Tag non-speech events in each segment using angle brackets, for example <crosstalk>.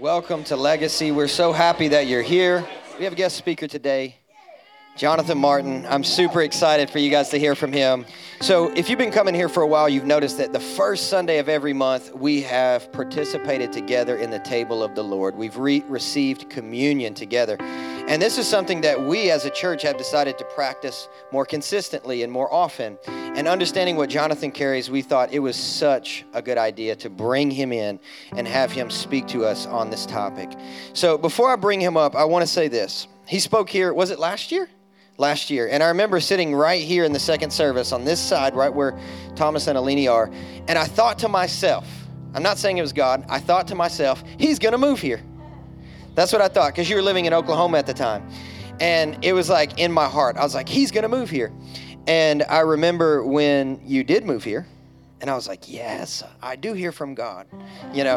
Welcome to Legacy. We're so happy that you're here. We have a guest speaker today, Jonathan Martin. I'm super excited for you guys to hear from him. So, if you've been coming here for a while, you've noticed that the first Sunday of every month, we have participated together in the table of the Lord. We've re- received communion together. And this is something that we as a church have decided to practice more consistently and more often. And understanding what Jonathan carries, we thought it was such a good idea to bring him in and have him speak to us on this topic. So before I bring him up, I want to say this. He spoke here, was it last year? Last year. And I remember sitting right here in the second service on this side, right where Thomas and Alini are. And I thought to myself, I'm not saying it was God, I thought to myself, he's going to move here. That's what I thought because you were living in Oklahoma at the time. And it was like in my heart, I was like, he's going to move here. And I remember when you did move here, and I was like, yes, I do hear from God. You know,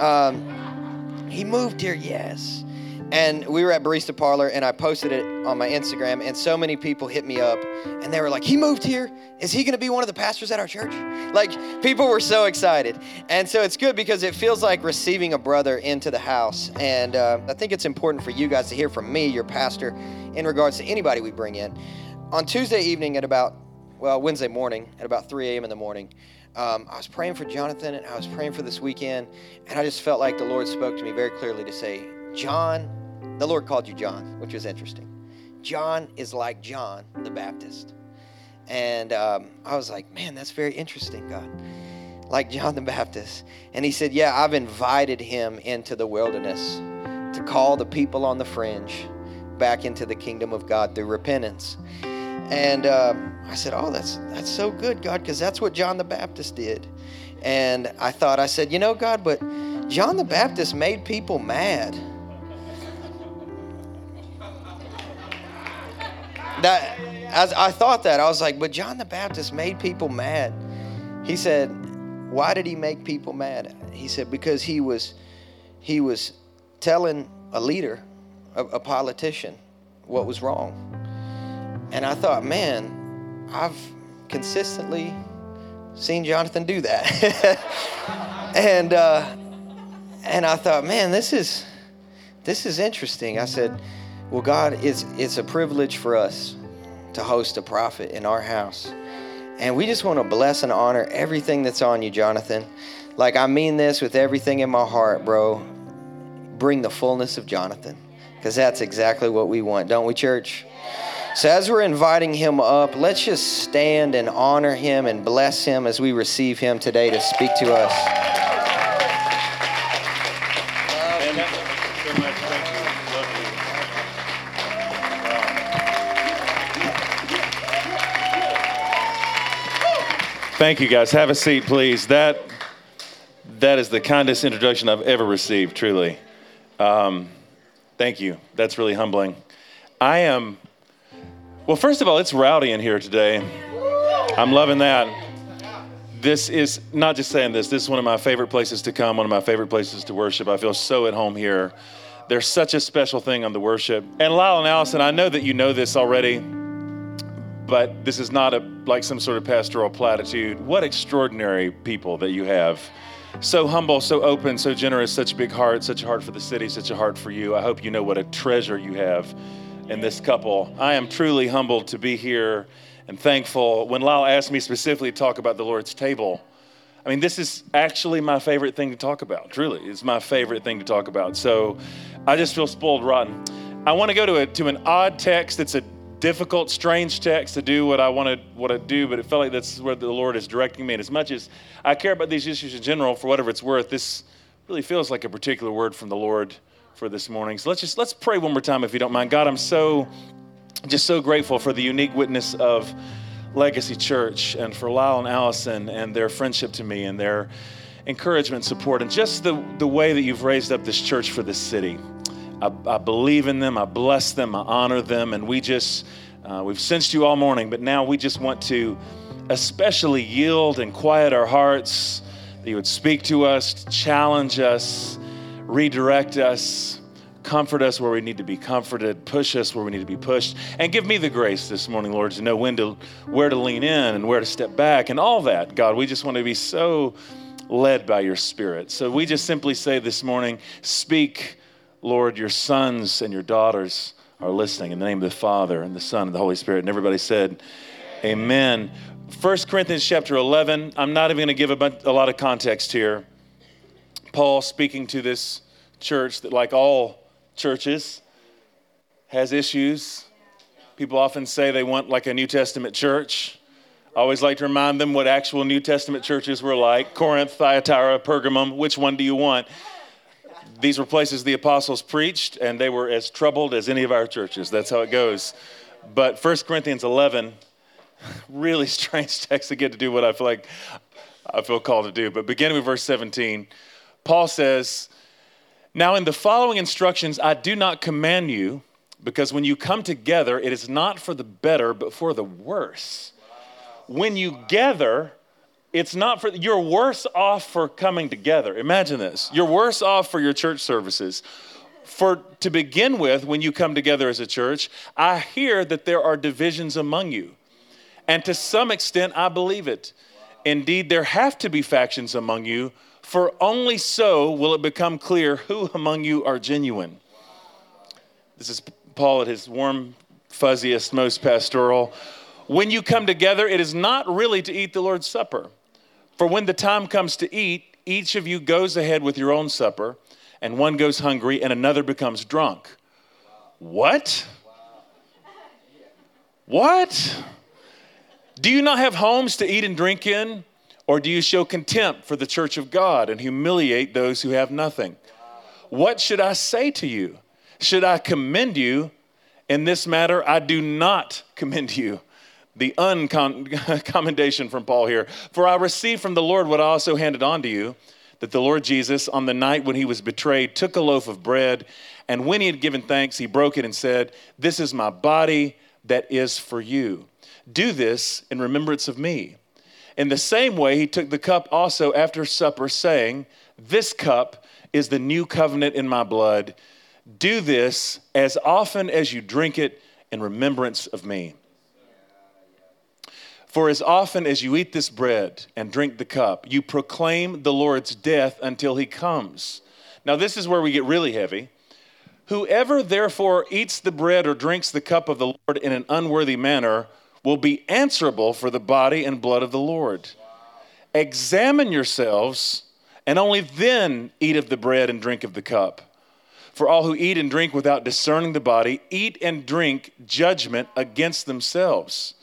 um, he moved here, yes. And we were at Barista Parlor, and I posted it on my Instagram, and so many people hit me up, and they were like, "He moved here. Is he going to be one of the pastors at our church?" Like people were so excited, and so it's good because it feels like receiving a brother into the house. And uh, I think it's important for you guys to hear from me, your pastor, in regards to anybody we bring in. On Tuesday evening at about, well, Wednesday morning at about 3 a.m. in the morning. Um, I was praying for Jonathan and I was praying for this weekend, and I just felt like the Lord spoke to me very clearly to say, John, the Lord called you John, which was interesting. John is like John the Baptist. And um, I was like, man, that's very interesting, God. Like John the Baptist. And he said, yeah, I've invited him into the wilderness to call the people on the fringe back into the kingdom of God through repentance. And um, I said, oh, that's, that's so good, God, because that's what John the Baptist did. And I thought, I said, you know, God, but John the Baptist made people mad. That as I thought that I was like, but John the Baptist made people mad. He said, why did he make people mad? He said because he was he was telling a leader, a, a politician, what was wrong. And I thought, man, I've consistently seen Jonathan do that. <laughs> and uh, and I thought, man, this is this is interesting. I said, well, God, it's, it's a privilege for us to host a prophet in our house. And we just want to bless and honor everything that's on you, Jonathan. Like, I mean this with everything in my heart, bro. Bring the fullness of Jonathan, because that's exactly what we want, don't we, church? So, as we're inviting him up, let's just stand and honor him and bless him as we receive him today to speak to us. Thank you, guys. Have a seat, please. That that is the kindest introduction I've ever received. Truly, um, thank you. That's really humbling. I am. Well, first of all, it's rowdy in here today. I'm loving that. This is not just saying this. This is one of my favorite places to come. One of my favorite places to worship. I feel so at home here. There's such a special thing on the worship. And Lyle and Allison, I know that you know this already but this is not a like some sort of pastoral platitude. What extraordinary people that you have. So humble, so open, so generous, such a big heart, such a heart for the city, such a heart for you. I hope you know what a treasure you have in this couple. I am truly humbled to be here and thankful. When Lyle asked me specifically to talk about the Lord's table, I mean, this is actually my favorite thing to talk about. Truly, it's my favorite thing to talk about. So I just feel spoiled rotten. I want to go to, a, to an odd text. It's a difficult, strange text to do what I wanted what I do, but it felt like that's where the Lord is directing me. And as much as I care about these issues in general, for whatever it's worth, this really feels like a particular word from the Lord for this morning. So let's just let's pray one more time if you don't mind. God, I'm so just so grateful for the unique witness of Legacy Church and for Lyle and Allison and their friendship to me and their encouragement, support, and just the, the way that you've raised up this church for this city. I, I believe in them, I bless them, I honor them, and we just, uh, we've sensed you all morning, but now we just want to especially yield and quiet our hearts, that you would speak to us, challenge us, redirect us, comfort us where we need to be comforted, push us where we need to be pushed, and give me the grace this morning, Lord, to know when to where to lean in and where to step back and all that. God, we just want to be so led by your Spirit. So we just simply say this morning, Speak, Lord, your sons and your daughters are listening in the name of the Father and the Son and the Holy Spirit. And everybody said, Amen. 1 Corinthians chapter 11. I'm not even going to give a, bunch, a lot of context here. Paul speaking to this church that, like all churches, has issues. People often say they want like a New Testament church. I always like to remind them what actual New Testament churches were like Corinth, Thyatira, Pergamum. Which one do you want? These were places the apostles preached, and they were as troubled as any of our churches. That's how it goes. But 1 Corinthians 11, <laughs> really strange text to get to do what I feel like I feel called to do. But beginning with verse 17, Paul says, Now in the following instructions, I do not command you, because when you come together, it is not for the better, but for the worse when you gather, it's not for, you're worse off for coming together. Imagine this. You're worse off for your church services. For to begin with, when you come together as a church, I hear that there are divisions among you. And to some extent, I believe it. Indeed, there have to be factions among you, for only so will it become clear who among you are genuine. This is Paul at his warm, fuzziest, most pastoral. When you come together, it is not really to eat the Lord's Supper. For when the time comes to eat, each of you goes ahead with your own supper, and one goes hungry and another becomes drunk. What? What? Do you not have homes to eat and drink in? Or do you show contempt for the church of God and humiliate those who have nothing? What should I say to you? Should I commend you? In this matter, I do not <laughs> commend you the uncommendation <laughs> from Paul here. For I received from the Lord what I also handed on to you that the Lord Jesus, on the night when he was betrayed, took a loaf of bread, and when he had given thanks, he broke it and said, This is my body that is for you. Do this in remembrance of me. In the same way, he took the cup also after supper, saying, This cup is the new covenant in my blood. Do this as often as you drink it in remembrance of me. For as often as you eat this bread and drink the cup, you proclaim the Lord's death until he comes. Now, this is where we get really heavy. Whoever therefore eats the bread or drinks the cup of the Lord in an unworthy manner will be answerable for the body and blood of the Lord. Examine yourselves, and only then eat of the bread and drink of the cup. For all who eat and drink without discerning the body eat and drink judgment against themselves.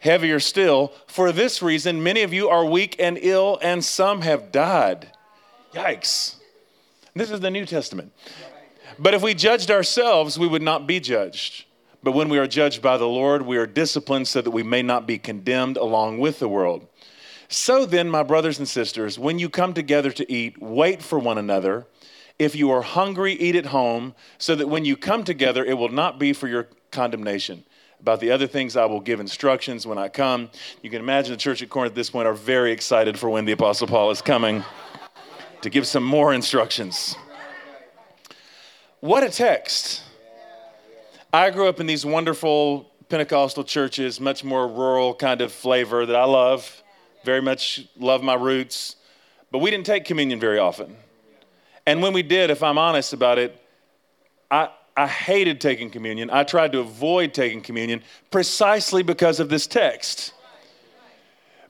Heavier still, for this reason, many of you are weak and ill, and some have died. Yikes. This is the New Testament. But if we judged ourselves, we would not be judged. But when we are judged by the Lord, we are disciplined so that we may not be condemned along with the world. So then, my brothers and sisters, when you come together to eat, wait for one another. If you are hungry, eat at home, so that when you come together, it will not be for your condemnation. About the other things, I will give instructions when I come. You can imagine the church at Corinth at this point are very excited for when the Apostle Paul is coming to give some more instructions. What a text! I grew up in these wonderful Pentecostal churches, much more rural kind of flavor that I love, very much love my roots. But we didn't take communion very often. And when we did, if I'm honest about it, I, I hated taking communion. I tried to avoid taking communion precisely because of this text.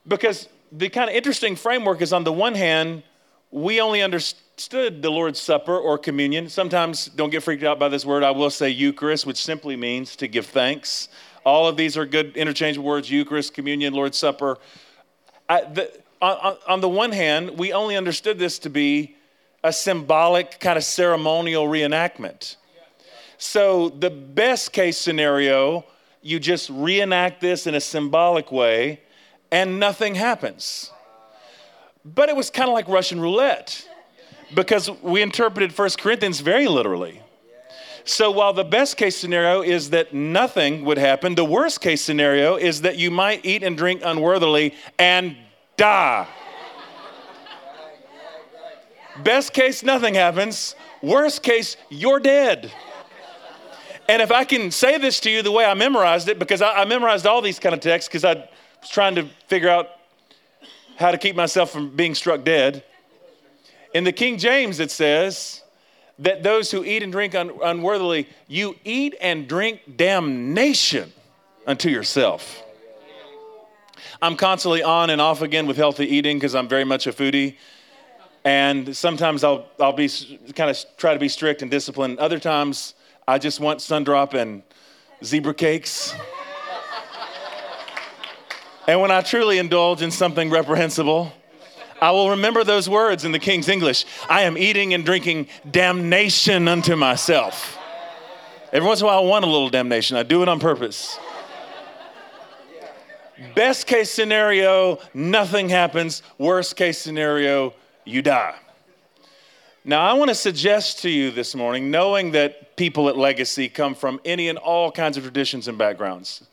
Because the kind of interesting framework is on the one hand, we only understood the Lord's Supper or communion. Sometimes, don't get freaked out by this word, I will say Eucharist, which simply means to give thanks. All of these are good interchangeable words Eucharist, communion, Lord's Supper. I, the, on, on the one hand, we only understood this to be a symbolic, kind of ceremonial reenactment. So, the best case scenario, you just reenact this in a symbolic way and nothing happens. But it was kind of like Russian roulette because we interpreted 1 Corinthians very literally. So while the best case scenario is that nothing would happen, the worst case scenario is that you might eat and drink unworthily and die. Best case, nothing happens. Worst case, you're dead. And if I can say this to you the way I memorized it, because I, I memorized all these kind of texts because I was trying to figure out how to keep myself from being struck dead. In the King James, it says that those who eat and drink un- unworthily, you eat and drink damnation unto yourself. I'm constantly on and off again with healthy eating because I'm very much a foodie. And sometimes I'll, I'll be kind of try to be strict and disciplined. Other times I just want sundrop and zebra cakes. and when I truly indulge in something reprehensible, I will remember those words in the King's English I am eating and drinking damnation unto myself. Every once in a while, I want a little damnation. I do it on purpose. Best case scenario, nothing happens. Worst case scenario, you die. Now, I want to suggest to you this morning, knowing that people at Legacy come from any and all kinds of traditions and backgrounds,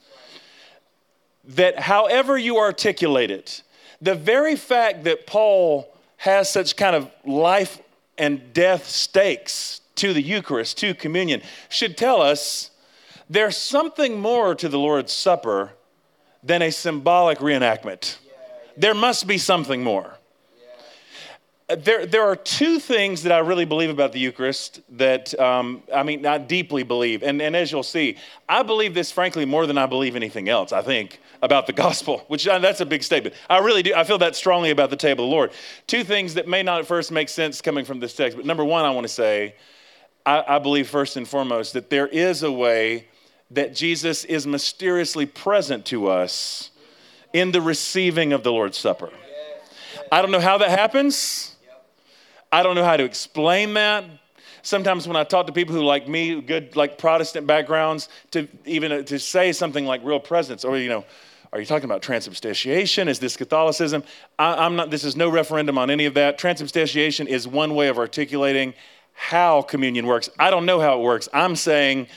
that however you articulate it, the very fact that Paul has such kind of life and death stakes to the Eucharist, to communion, should tell us there's something more to the Lord's Supper than a symbolic reenactment. There must be something more. There, there are two things that I really believe about the Eucharist that, um, I mean, I deeply believe. And, and as you'll see, I believe this, frankly, more than I believe anything else, I think, about the gospel, <laughs> which uh, that's a big statement. I really do. I feel that strongly about the table of the Lord. Two things that may not at first make sense coming from this text. But number one, I want to say, I, I believe first and foremost that there is a way that Jesus is mysteriously present to us in the receiving of the Lord's Supper. I don't know how that happens. I don't know how to explain that. Sometimes when I talk to people who like me, good like Protestant backgrounds, to even uh, to say something like real presence, or you know, are you talking about transubstantiation? Is this Catholicism? I, am not. This is no referendum on any of that. Transubstantiation is one way of articulating how communion works. I don't know how it works. I'm saying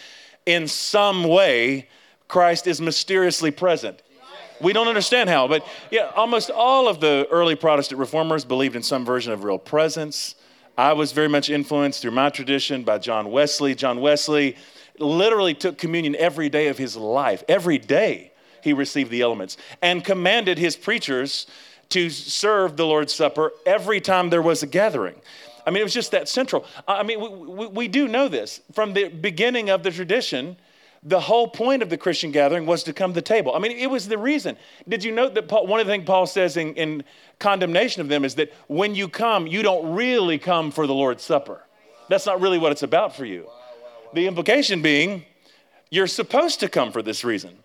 in some way, Christ is mysteriously present. We don't understand how, but yeah, almost all of the early Protestant reformers believed in some version of real presence. I was very much influenced through my tradition by John Wesley. John Wesley literally took communion every day of his life. Every day he received the elements and commanded his preachers to serve the Lord's Supper every time there was a gathering. I mean, it was just that central. I mean, we, we, we do know this. From the beginning of the tradition, the whole point of the Christian gathering was to come to the table. I mean, it was the reason. Did you note that Paul, one of the things Paul says in, in condemnation of them is that when you come, you don't really come for the Lord's Supper. That's not really what it's about for you. The implication being, you're supposed to come for this reason.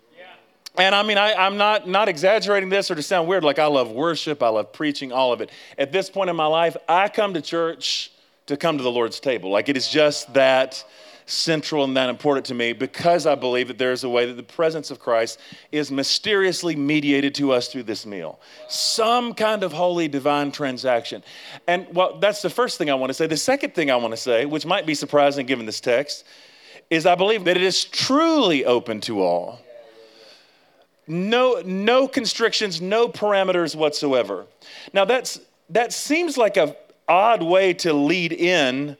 And I mean, I, am not, not exaggerating this or to sound weird. Like, I love worship, I love preaching, all of it. At this point in my life, I come to church to come to the Lord's table. Like, it is just that central and that important to me because I believe that there is a way that the presence of Christ is mysteriously mediated to us through this meal. Some kind of holy divine transaction. And well, that's the first thing I want to say. The second thing I want to say, which might be surprising given this text, is I believe that it is truly open to all no, no constrictions, no parameters whatsoever. Now that's that seems like a odd way to lead in,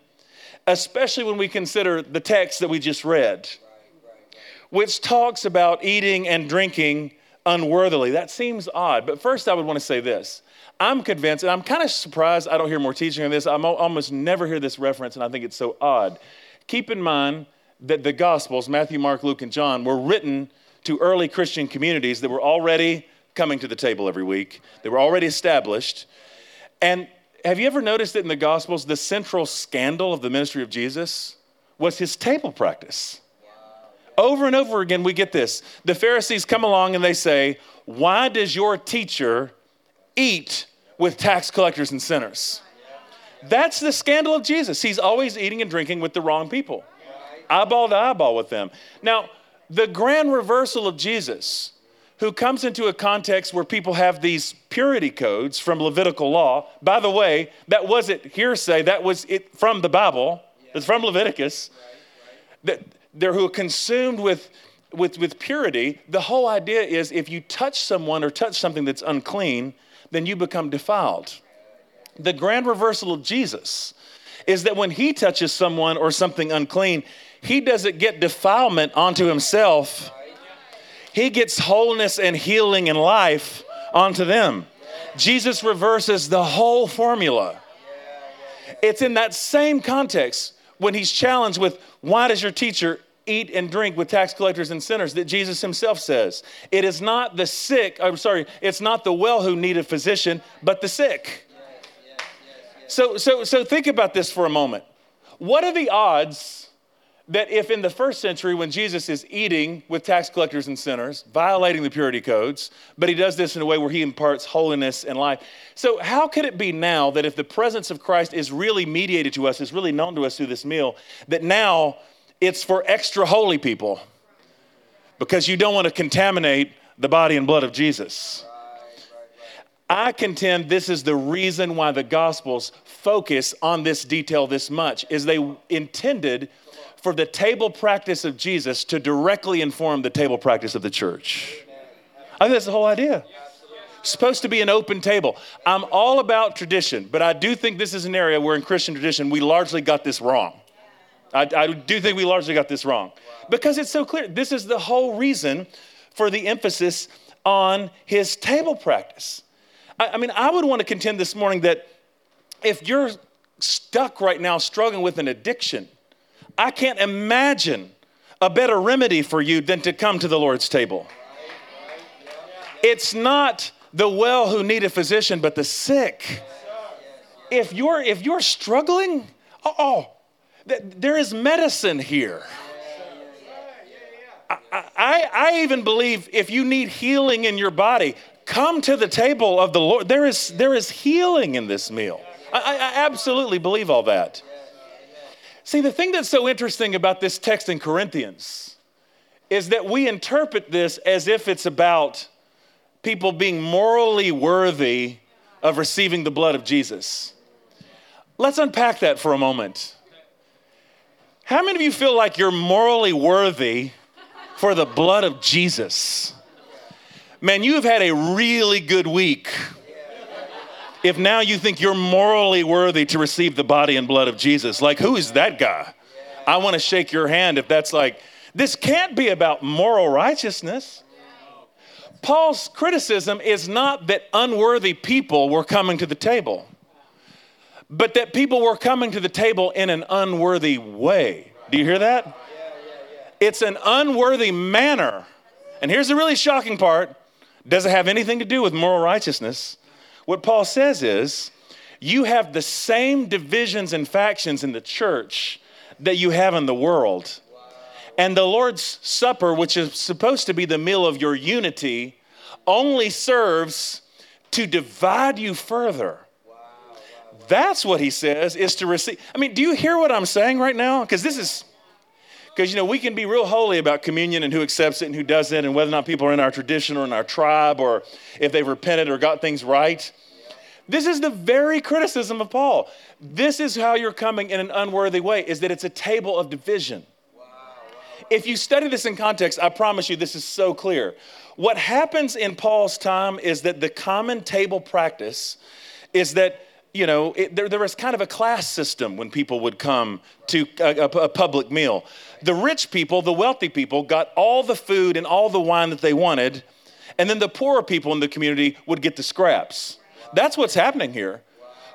especially when we consider the text that we just read, which talks about eating and drinking unworthily. That seems odd. But first, I would want to say this. I'm convinced, and I'm kind of surprised I don't hear more teaching on this. I almost never hear this reference, and I think it's so odd. Keep in mind that the Gospels, Matthew, Mark, Luke, and John, were written to early Christian communities that were already coming to the table every week, they were already established. And have you ever noticed that in the Gospels, the central scandal of the ministry of Jesus was his table practice? Over and over again, we get this. The Pharisees come along and they say, Why does your teacher eat with tax collectors and sinners? That's the scandal of Jesus. He's always eating and drinking with the wrong people, eyeball to eyeball with them. Now, the grand reversal of Jesus, who comes into a context where people have these purity codes from Levitical law. By the way, that wasn't hearsay, that was it from the Bible, it's from Leviticus. That they're who are consumed with, with, with purity. The whole idea is if you touch someone or touch something that's unclean, then you become defiled. The grand reversal of Jesus is that when he touches someone or something unclean, he doesn't get defilement onto himself, he gets wholeness and healing and life onto them. Jesus reverses the whole formula. It's in that same context when he's challenged with, Why does your teacher eat and drink with tax collectors and sinners? that Jesus himself says, It is not the sick, I'm sorry, it's not the well who need a physician, but the sick. So, so, so think about this for a moment. What are the odds that if in the first century, when Jesus is eating with tax collectors and sinners, violating the purity codes, but he does this in a way where he imparts holiness and life. So, how could it be now that if the presence of Christ is really mediated to us, is really known to us through this meal, that now it's for extra holy people because you don't want to contaminate the body and blood of Jesus? I contend this is the reason why the Gospels focus on this detail this much, is they intended for the table practice of Jesus to directly inform the table practice of the church. I think that's the whole idea. It's supposed to be an open table. I'm all about tradition, but I do think this is an area where in Christian tradition we largely got this wrong. I, I do think we largely got this wrong because it's so clear. This is the whole reason for the emphasis on his table practice. I, I mean, I would want to contend this morning that if you're stuck right now struggling with an addiction, I can't imagine a better remedy for you than to come to the Lord's table. It's not the well who need a physician, but the sick. If you're if you're struggling, oh, there is medicine here. I, I, I even believe if you need healing in your body, come to the table of the Lord. There is, there is healing in this meal. I, I absolutely believe all that. See, the thing that's so interesting about this text in Corinthians is that we interpret this as if it's about people being morally worthy of receiving the blood of Jesus. Let's unpack that for a moment. How many of you feel like you're morally worthy for the blood of Jesus? Man, you have had a really good week if now you think you're morally worthy to receive the body and blood of Jesus. Like, who is that guy? I want to shake your hand if that's like, this can't be about moral righteousness. Paul's criticism is not that unworthy people were coming to the table, but that people were coming to the table in an unworthy way. Do you hear that? It's an unworthy manner. And here's the really shocking part does it have anything to do with moral righteousness? What Paul says is, you have the same divisions and factions in the church that you have in the world. And the Lord's Supper, which is supposed to be the meal of your unity, only serves to divide you further. That's what he says is to receive. I mean, do you hear what I'm saying right now? Because this is, because you know, we can be real holy about communion and who accepts it and who doesn't, and whether or not people are in our tradition or in our tribe or if they've repented or got things right. This is the very criticism of Paul. This is how you're coming in an unworthy way, is that it's a table of division. If you study this in context, I promise you this is so clear. What happens in Paul's time is that the common table practice is that you know, it, there, there was kind of a class system when people would come to a, a, a, public meal. The rich people, the wealthy people, got all the food and all the wine that they wanted, and then the poorer people in the community would get the scraps. That's what's happening here.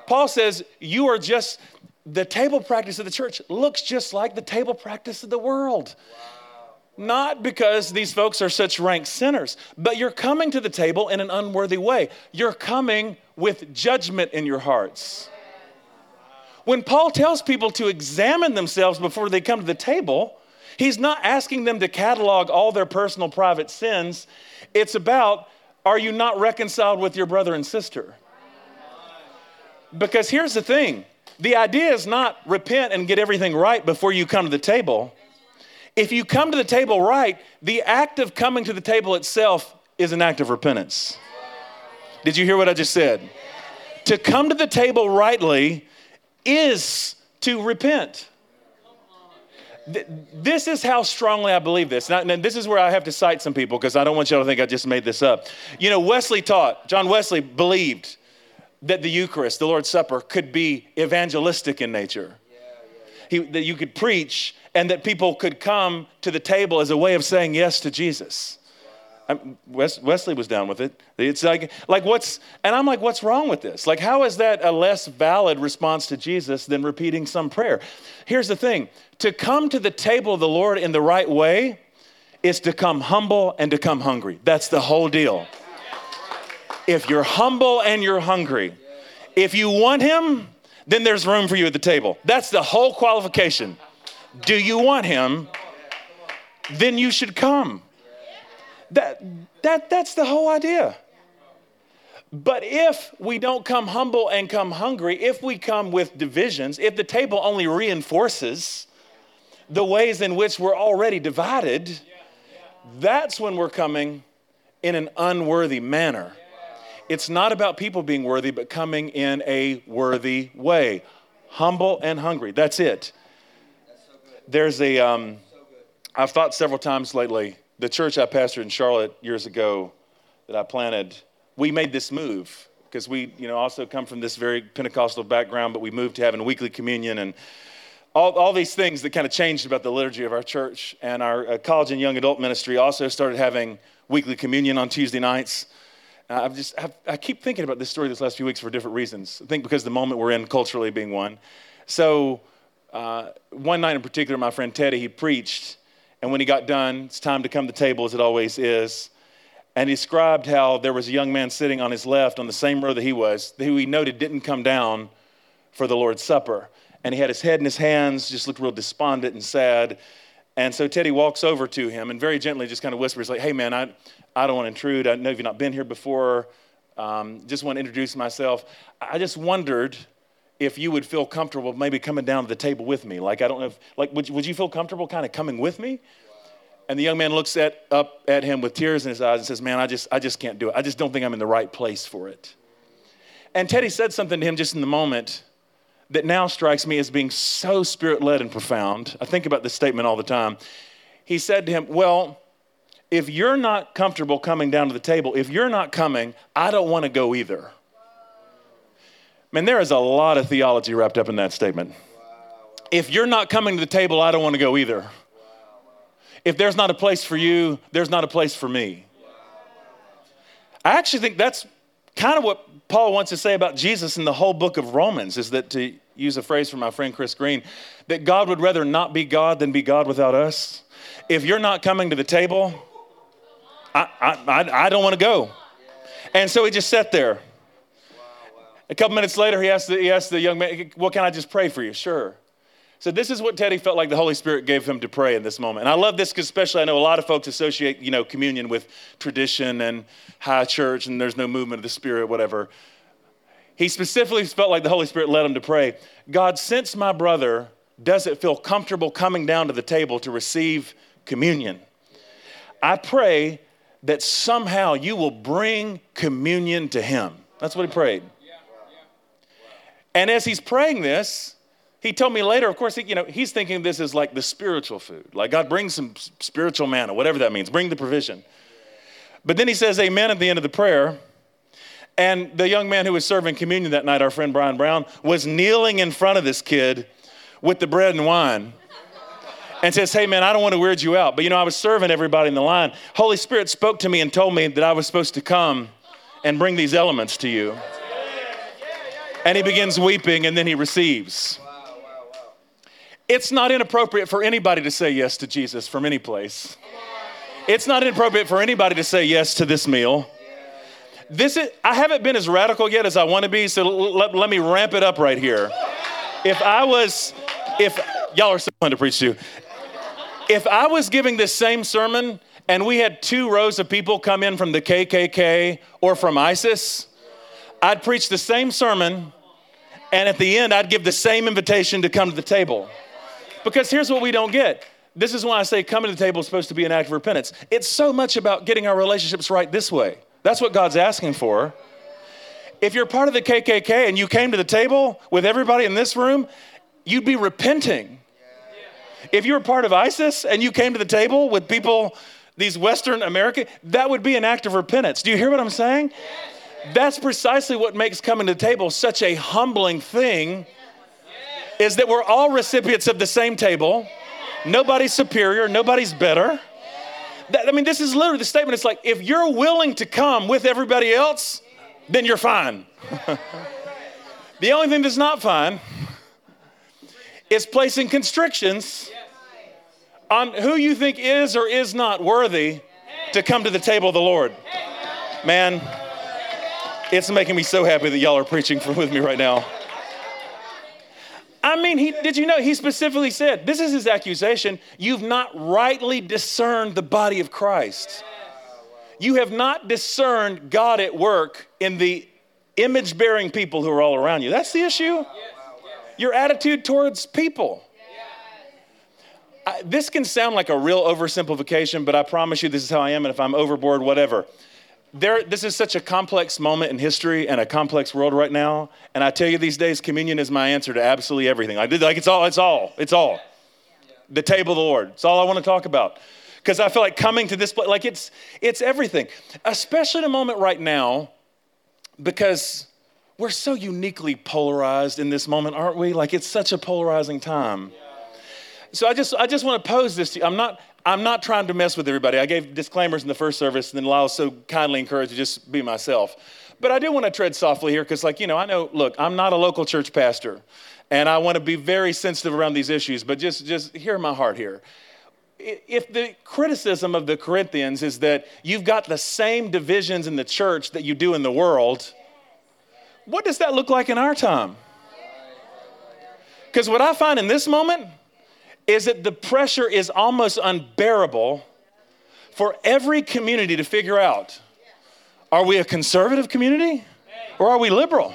Paul says, You are just, the table practice of the church looks just like the table practice of the world. Not because these folks are such rank sinners, but you're coming to the table in an unworthy way. You're coming with judgment in your hearts. When Paul tells people to examine themselves before they come to the table, he's not asking them to catalog all their personal private sins. It's about are you not reconciled with your brother and sister? Because here's the thing the idea is not repent and get everything right before you come to the table. If you come to the table right, the act of coming to the table itself is an act of repentance. Did you hear what I just said? To come to the table rightly is to repent. This is how strongly I believe this. And this is where I have to cite some people because I don't want y'all to think I just made this up. You know, Wesley taught, John Wesley believed that the Eucharist, the Lord's Supper, could be evangelistic in nature. He, that you could preach and that people could come to the table as a way of saying yes to Jesus. I'm, Wes, Wesley was down with it. It's like, like what's, and I'm like, what's wrong with this? Like, how is that a less valid response to Jesus than repeating some prayer? Here's the thing to come to the table of the Lord in the right way is to come humble and to come hungry. That's the whole deal. If you're humble and you're hungry, if you want Him, then there's room for you at the table. That's the whole qualification. Do you want Him? Then you should come. That, that, that's the whole idea. But if we don't come humble and come hungry, if we come with divisions, if the table only reinforces the ways in which we're already divided, that's when we're coming in an unworthy manner. It's not about people being worthy, but coming in a worthy way. Humble and hungry. That's it. There's a. Um, I've thought several times lately, the church I pastored in Charlotte years ago that I planted, we made this move because we, you know, also come from this very Pentecostal background, but we moved to having weekly communion and all, all these things that kind of changed about the liturgy of our church. And our uh, college and young adult ministry also started having weekly communion on Tuesday nights. Uh, I've just, I've, i keep thinking about this story this last few weeks for different reasons. I think because the moment we're in culturally being one. So uh, one night in particular, my friend Teddy, he preached. And when he got done, it's time to come to table as it always is. And he described how there was a young man sitting on his left on the same row that he was, who he noted didn't come down for the Lord's Supper and he had his head in his hands, just looked real despondent and sad. And so Teddy walks over to him and very gently just kind of whispers, like, hey, man, I, I don't want to intrude. I know you've not been here before. Um, just want to introduce myself. I just wondered if you would feel comfortable maybe coming down to the table with me. Like, I don't know if, like, would, would you feel comfortable kind of coming with me? And the young man looks at, up at him with tears in his eyes and says, man, I just, I just can't do it. I just don't think I'm in the right place for it. And Teddy said something to him just in the moment that now strikes me as being so spirit led and profound. I think about this statement all the time. He said to him, Well, if you're not comfortable coming down to the table, if you're not coming, I don't want to go either. Man, there is a lot of theology wrapped up in that statement. If you're not coming to the table, I don't want to go either. If there's not a place for you, there's not a place for me. I actually think that's kind of what Paul wants to say about Jesus in the whole book of Romans is that, to use a phrase from my friend Chris Green, that God would rather not be God than be God without us. If you're not coming to the table, I, I, I don't want to go. And so he just sat there. A couple minutes later, he asked, the, he asked the young man, Well, can I just pray for you? Sure. So this is what Teddy felt like the Holy Spirit gave him to pray in this moment. And I love this because especially I know a lot of folks associate, you know, communion with tradition and high church and there's no movement of the Spirit, whatever. He specifically felt like the Holy Spirit led him to pray, God, since my brother doesn't feel comfortable coming down to the table to receive communion, I pray that somehow you will bring communion to him. That's what he prayed. And as he's praying this, he told me later, of course, he, you know, he's thinking this is like the spiritual food. Like God brings some spiritual manna, whatever that means, bring the provision. But then he says amen at the end of the prayer. And the young man who was serving communion that night, our friend Brian Brown, was kneeling in front of this kid with the bread and wine and says, Hey, man, I don't want to weird you out. But you know, I was serving everybody in the line. Holy Spirit spoke to me and told me that I was supposed to come and bring these elements to you. And he begins weeping and then he receives. It's not inappropriate for anybody to say yes to Jesus from any place. It's not inappropriate for anybody to say yes to this meal. This is, I haven't been as radical yet as I want to be, so let, let me ramp it up right here. If I was, if y'all are so fun to preach to, if I was giving this same sermon and we had two rows of people come in from the KKK or from ISIS, I'd preach the same sermon, and at the end, I'd give the same invitation to come to the table. Because here's what we don't get. This is why I say coming to the table is supposed to be an act of repentance. It's so much about getting our relationships right this way. That's what God's asking for. If you're part of the KKK and you came to the table with everybody in this room, you'd be repenting. If you were part of ISIS and you came to the table with people, these Western American, that would be an act of repentance. Do you hear what I'm saying? That's precisely what makes coming to the table such a humbling thing is that we're all recipients of the same table. Nobody's superior, nobody's better. That, I mean, this is literally the statement. It's like, if you're willing to come with everybody else, then you're fine. <laughs> the only thing that's not fine is placing constrictions on who you think is or is not worthy to come to the table of the Lord. Man, it's making me so happy that y'all are preaching with me right now. I mean, he, did you know he specifically said, this is his accusation, you've not rightly discerned the body of Christ. You have not discerned God at work in the image bearing people who are all around you. That's the issue. Your attitude towards people. I, this can sound like a real oversimplification, but I promise you this is how I am, and if I'm overboard, whatever there, this is such a complex moment in history and a complex world right now. And I tell you these days, communion is my answer to absolutely everything. Did like it's all, it's all, it's all. The table of the Lord. It's all I want to talk about. Because I feel like coming to this place, like it's it's everything. Especially in a moment right now, because we're so uniquely polarized in this moment, aren't we? Like it's such a polarizing time. So I just I just want to pose this to you. I'm not I'm not trying to mess with everybody. I gave disclaimers in the first service, and then Lyle so kindly encouraged to just be myself. But I do want to tread softly here because, like, you know, I know, look, I'm not a local church pastor, and I want to be very sensitive around these issues, but just, just hear my heart here. If the criticism of the Corinthians is that you've got the same divisions in the church that you do in the world, what does that look like in our time? Because what I find in this moment, is that the pressure is almost unbearable for every community to figure out are we a conservative community or are we liberal?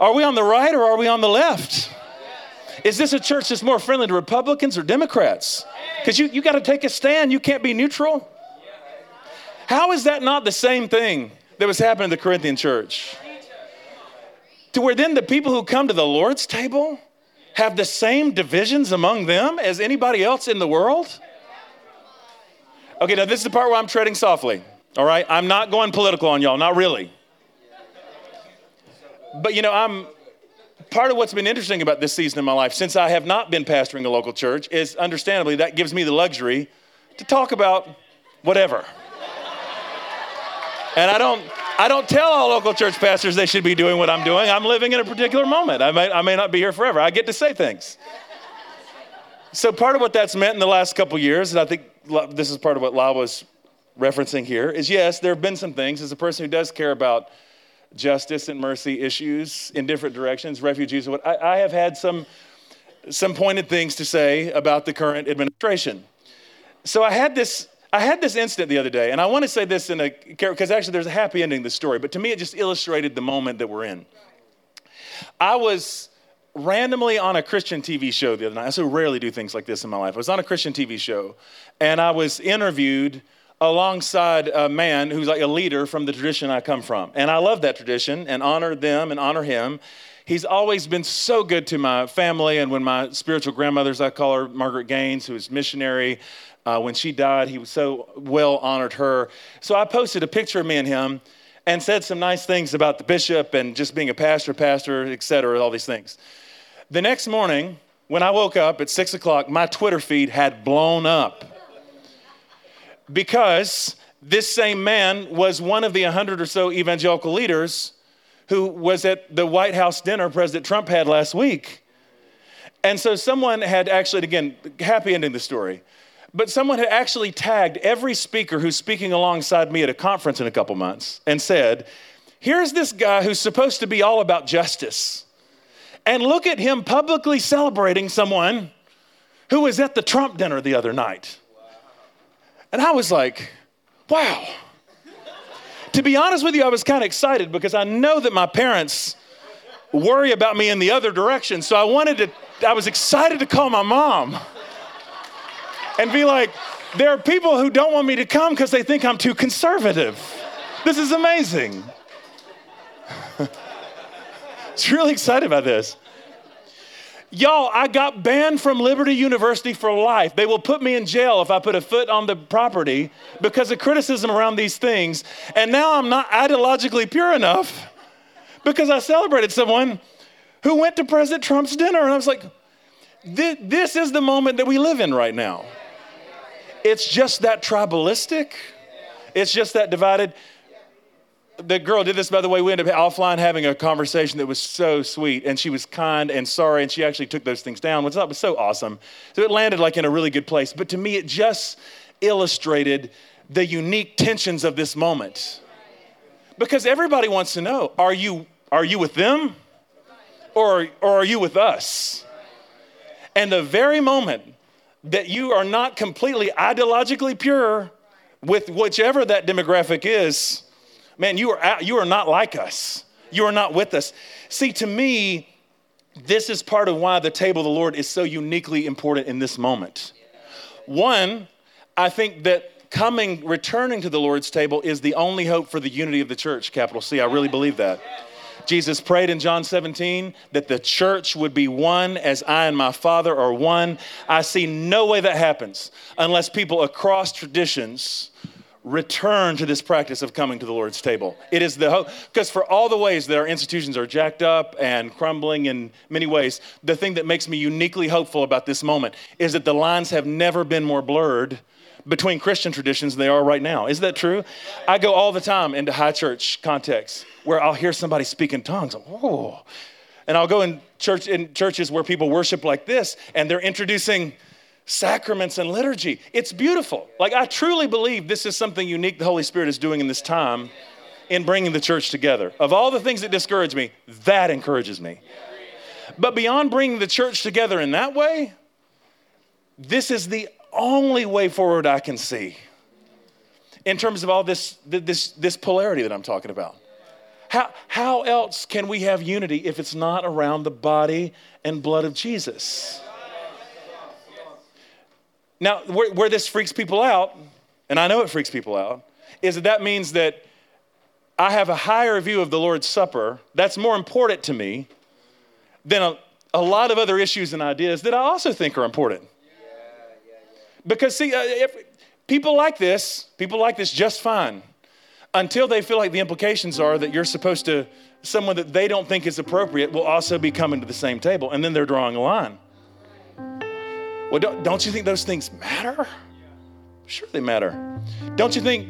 Are we on the right or are we on the left? Is this a church that's more friendly to Republicans or Democrats? Because you, you got to take a stand, you can't be neutral. How is that not the same thing that was happening in the Corinthian church? To where then the people who come to the Lord's table, have the same divisions among them as anybody else in the world? Okay, now this is the part where I'm treading softly. All right, I'm not going political on y'all, not really. But you know, I'm part of what's been interesting about this season in my life, since I have not been pastoring a local church, is understandably that gives me the luxury to talk about whatever. And I don't I don't tell all local church pastors they should be doing what I'm doing. I'm living in a particular moment. I may, I may not be here forever. I get to say things. So, part of what that's meant in the last couple years, and I think this is part of what Lyle was referencing here, is yes, there have been some things as a person who does care about justice and mercy issues in different directions, refugees, what I, I have had some, some pointed things to say about the current administration. So, I had this I had this incident the other day, and I want to say this in a because actually there's a happy ending to the story, but to me it just illustrated the moment that we're in. I was randomly on a Christian TV show the other night. I so rarely do things like this in my life. I was on a Christian TV show, and I was interviewed alongside a man who's like a leader from the tradition I come from. And I love that tradition and honor them and honor him. He's always been so good to my family. And when my spiritual grandmother's, I call her Margaret Gaines, who is missionary, uh, when she died, he was so well honored her. So I posted a picture of me and him and said some nice things about the bishop and just being a pastor, pastor, et cetera, all these things. The next morning, when I woke up at six o'clock, my Twitter feed had blown up because this same man was one of the 100 or so evangelical leaders who was at the White House dinner President Trump had last week. And so someone had actually, again, happy ending the story. But someone had actually tagged every speaker who's speaking alongside me at a conference in a couple months and said, Here's this guy who's supposed to be all about justice. And look at him publicly celebrating someone who was at the Trump dinner the other night. And I was like, wow. to be honest with you, I was kind of excited because I know that my parents worry about me in the other direction. So I wanted to, I was excited to call my mom and be like, there are people who don't want me to come because they think I'm too conservative. This is amazing. <laughs> it's really excited about this. Y'all, I got banned from Liberty University for life. They will put me in jail if I put a foot on the property because of criticism around these things. And now I'm not ideologically pure enough because I celebrated someone who went to President Trump's dinner. And I was like, this is the moment that we live in right now. It's just that tribalistic. It's just that divided. The girl did this, by the way. We ended up offline having a conversation that was so sweet, and she was kind and sorry, and she actually took those things down, which I thought was so awesome. So it landed like in a really good place. But to me, it just illustrated the unique tensions of this moment. Because everybody wants to know are you, are you with them or, or are you with us? And the very moment that you are not completely ideologically pure with whichever that demographic is, man, you are, you are not like us. You are not with us. See, to me, this is part of why the table of the Lord is so uniquely important in this moment. One, I think that coming, returning to the Lord's table is the only hope for the unity of the church, capital C. I really believe that. Jesus prayed in John 17 that the church would be one as I and my Father are one. I see no way that happens unless people across traditions return to this practice of coming to the Lord's table. It is the hope, because for all the ways that our institutions are jacked up and crumbling in many ways, the thing that makes me uniquely hopeful about this moment is that the lines have never been more blurred between Christian traditions than they are right now. Is that true? I go all the time into high church contexts where I'll hear somebody speak in tongues. Oh. And I'll go in church in churches where people worship like this and they're introducing sacraments and liturgy. It's beautiful. Like I truly believe this is something unique the Holy Spirit is doing in this time in bringing the church together. Of all the things that discourage me, that encourages me. But beyond bringing the church together in that way, this is the only way forward I can see in terms of all this, this, this polarity that I'm talking about. How, how else can we have unity if it's not around the body and blood of Jesus? Now, where, where this freaks people out, and I know it freaks people out, is that that means that I have a higher view of the Lord's Supper that's more important to me than a, a lot of other issues and ideas that I also think are important. Because, see, uh, if, people like this, people like this just fine until they feel like the implications are that you're supposed to, someone that they don't think is appropriate will also be coming to the same table, and then they're drawing a line. Well, don't, don't you think those things matter? Sure, they matter. Don't you think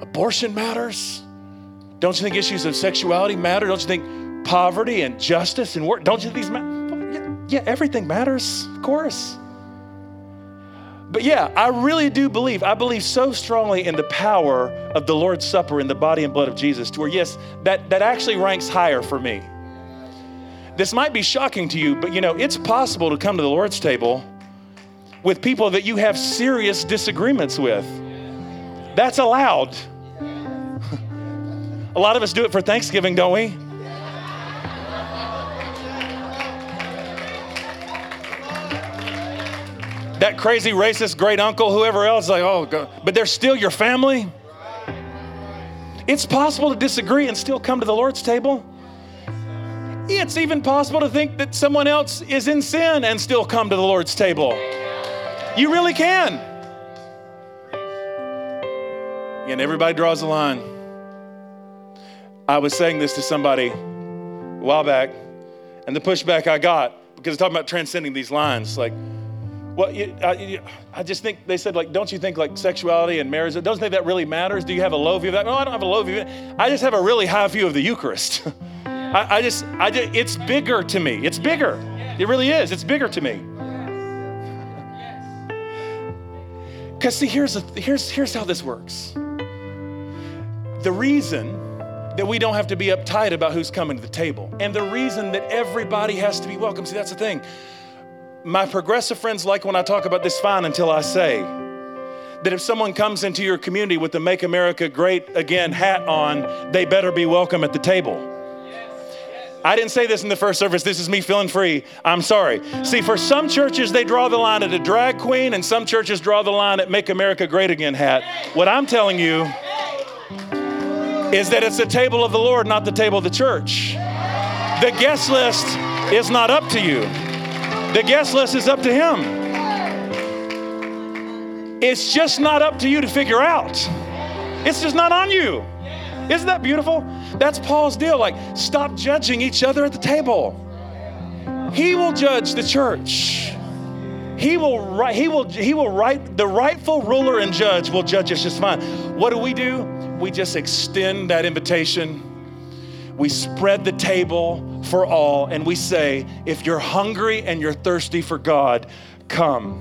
abortion matters? Don't you think issues of sexuality matter? Don't you think poverty and justice and work? Don't you think these matter? Yeah, yeah, everything matters, of course. But yeah, I really do believe, I believe so strongly in the power of the Lord's Supper in the body and blood of Jesus, to where, yes, that, that actually ranks higher for me. This might be shocking to you, but you know, it's possible to come to the Lord's table with people that you have serious disagreements with. That's allowed. <laughs> A lot of us do it for Thanksgiving, don't we? that crazy racist great uncle, whoever else, like, oh, God. but they're still your family. It's possible to disagree and still come to the Lord's table. It's even possible to think that someone else is in sin and still come to the Lord's table. You really can. And everybody draws a line. I was saying this to somebody a while back, and the pushback I got, because I'm talking about transcending these lines, like, well, you, I, I, just think they said, like, don't you think like sexuality and marriage, don't you think that really matters? Do you have a low view of that? No, I don't have a low view. I just have a really high view of the Eucharist. <laughs> I, I, just, I just, it's bigger to me. It's bigger. It really is. It's bigger to me. Because see, here's, a, here's, here's how this works. The reason that we don't have to be uptight about who's coming to the table, and the reason that everybody has to be welcome. See, that's the thing my progressive friends like when I talk about this fine until I say that if someone comes into your community with the Make America Great Again hat on, they better be welcome at the table. I didn't say this in the first service. This is me feeling free. I'm sorry. See, for some churches, they draw the line at a drag queen, and some churches draw the line at Make America Great Again hat. What I'm telling you is that it's the table of the Lord, not the table of the church. The guest list is not up to you. The guest list is up to Him. It's just not up to you to figure out. It's just not on you. Isn't that beautiful? That's Paul's deal. Like, stop judging each other at the table. He will judge the church. He will, write, he will, he will right, the rightful ruler and judge will judge us just fine. What do we do? We just extend that invitation. We spread the table for all, and we say, if you're hungry and you're thirsty for God, come.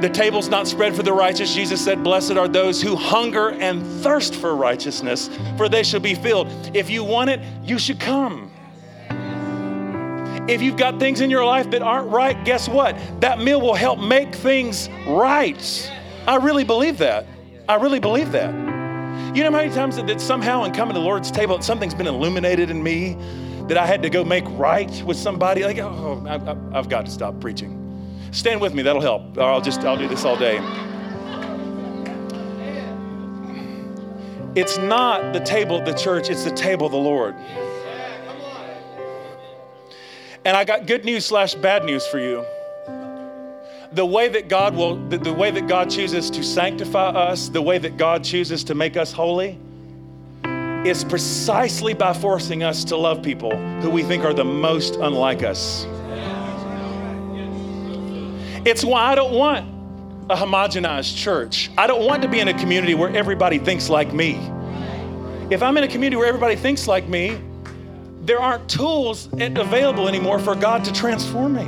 The table's not spread for the righteous. Jesus said, Blessed are those who hunger and thirst for righteousness, for they shall be filled. If you want it, you should come. If you've got things in your life that aren't right, guess what? That meal will help make things right. I really believe that. I really believe that. You know how many times that somehow in coming to the Lord's table, something's been illuminated in me that I had to go make right with somebody? Like, oh, I, have got to stop preaching. Stand with me, that'll help. I'll just, I'll do this all day. It's not the table of the church, it's the table of the Lord. And I got good news slash bad news for you. The way that God will, the, the way that God chooses to sanctify us, the way that God chooses to make us holy, is precisely by forcing us to love people who we think are the most unlike us. It's why I don't want a homogenized church. I don't want to be in a community where everybody thinks like me. If I'm in a community where everybody thinks like me, there aren't tools available anymore for God to transform me.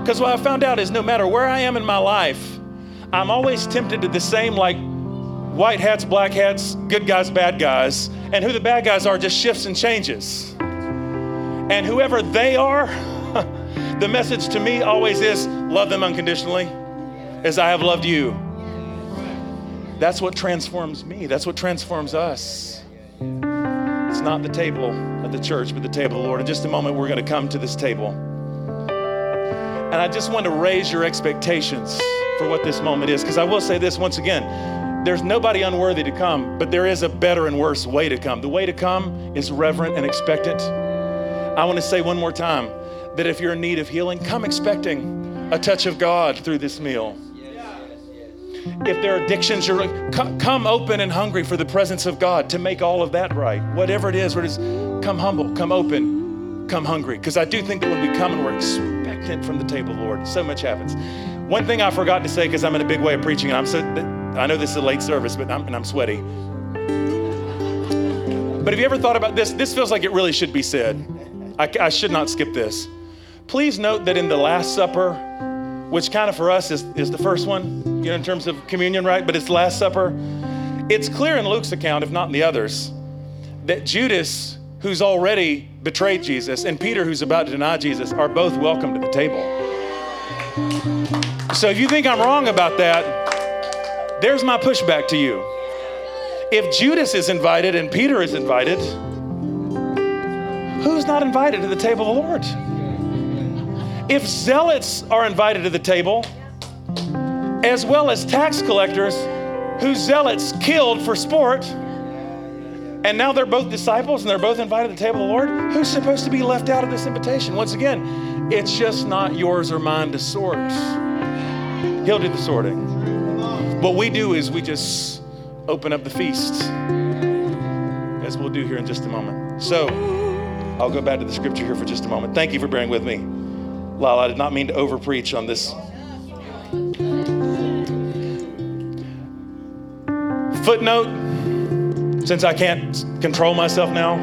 Because what I found out is no matter where I am in my life, I'm always tempted to the same like white hats, black hats, good guys, bad guys, and who the bad guys are just shifts and changes. And whoever they are, the message to me always is love them unconditionally as I have loved you. That's what transforms me. That's what transforms us. It's not the table of the church, but the table of the Lord. In just a moment, we're going to come to this table. And I just want to raise your expectations for what this moment is. Because I will say this once again there's nobody unworthy to come, but there is a better and worse way to come. The way to come is reverent and expectant. I want to say one more time that if you're in need of healing, come expecting a touch of God through this meal. If there are addictions, you're come open and hungry for the presence of God to make all of that right. Whatever it is, where it is, come humble, come open, come hungry. Because I do think that when we come and we're expectant from the table, Lord, so much happens. One thing I forgot to say because I'm in a big way of preaching, and I'm so I know this is a late service, but I'm, and I'm sweaty. But have you ever thought about this? This feels like it really should be said. I, I should not skip this. Please note that in the Last Supper, which kind of for us is, is the first one, you know, in terms of communion, right? But it's Last Supper. It's clear in Luke's account, if not in the others, that Judas, who's already betrayed Jesus, and Peter, who's about to deny Jesus, are both welcome to the table. So if you think I'm wrong about that, there's my pushback to you. If Judas is invited and Peter is invited, who's not invited to the table of the Lord? If zealots are invited to the table, as well as tax collectors who zealots killed for sport, and now they're both disciples and they're both invited to the table of the Lord, who's supposed to be left out of this invitation? Once again, it's just not yours or mine to sort. He'll do the sorting. What we do is we just open up the feast, as we'll do here in just a moment. So, I'll go back to the scripture here for just a moment. Thank you for bearing with me. Lyle, I did not mean to overpreach on this. Footnote, since I can't control myself now.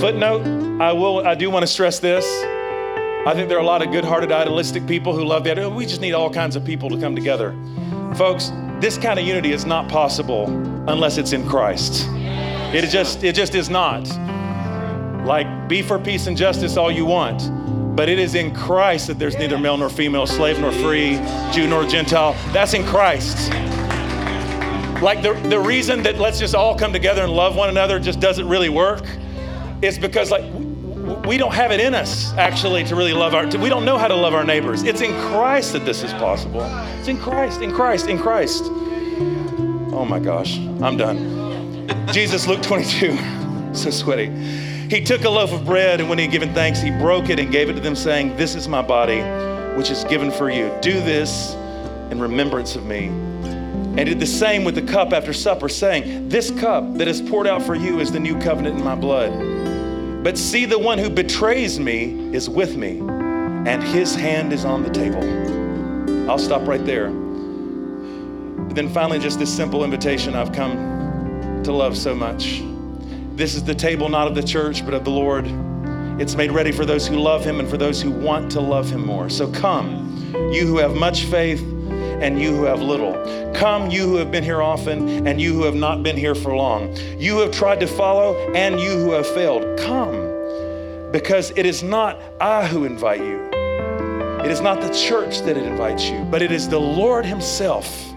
Footnote, I will I do want to stress this. I think there are a lot of good-hearted idealistic people who love that. We just need all kinds of people to come together. Folks, this kind of unity is not possible unless it's in Christ. It just it just is not. Like be for peace and justice all you want. But it is in Christ that there's neither male nor female, slave nor free, Jew nor Gentile. That's in Christ. Like the, the reason that let's just all come together and love one another just doesn't really work is because like we don't have it in us actually to really love our we don't know how to love our neighbors. It's in christ that this is possible. It's in christ in christ in christ. Oh my gosh. I'm done. Jesus luke 22 <laughs> so sweaty he took a loaf of bread, and when he had given thanks, he broke it and gave it to them, saying, This is my body, which is given for you. Do this in remembrance of me. And did the same with the cup after supper, saying, This cup that is poured out for you is the new covenant in my blood. But see, the one who betrays me is with me. and his hand is on the table. I'll stop right there. But then finally, just this simple invitation I've come to love so much. This is the table not of the church, but of the Lord. It's made ready for those who love him and for those who want to love him more. So come, you who have much faith and you who have little. Come, you who have been here often and you who have not been here for long. You who have tried to follow and you who have failed. Come, because it is not I who invite you. It is not the church that it invites you, but it is the Lord Himself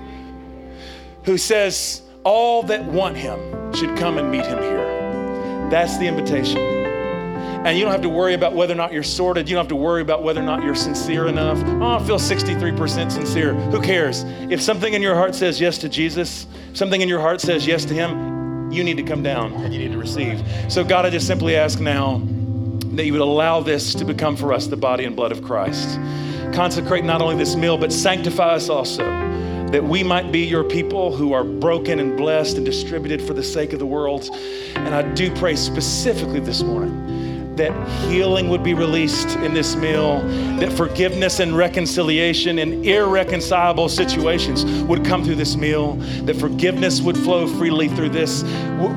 who says, All that want Him should come and meet Him here. That's the invitation. And you don't have to worry about whether or not you're sorted. You don't have to worry about whether or not you're sincere enough. Oh, I feel 63% sincere. Who cares? If something in your heart says yes to Jesus, something in your heart says yes to Him, you need to come down and you need to receive. So, God, I just simply ask now that you would allow this to become for us the body and blood of Christ. Consecrate not only this meal, but sanctify us also that we might be your people who are broken and blessed and distributed for the sake of the world. And I do pray specifically this morning that healing would be released in this meal, that forgiveness and reconciliation in irreconcilable situations would come through this meal, that forgiveness would flow freely through this.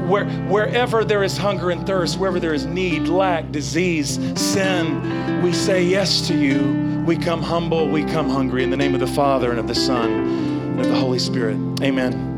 Where, wherever there is hunger and thirst, wherever there is need, lack, disease, sin, we say yes to you. We come humble, we come hungry in the name of the Father and of the Son of the Holy Spirit. Amen.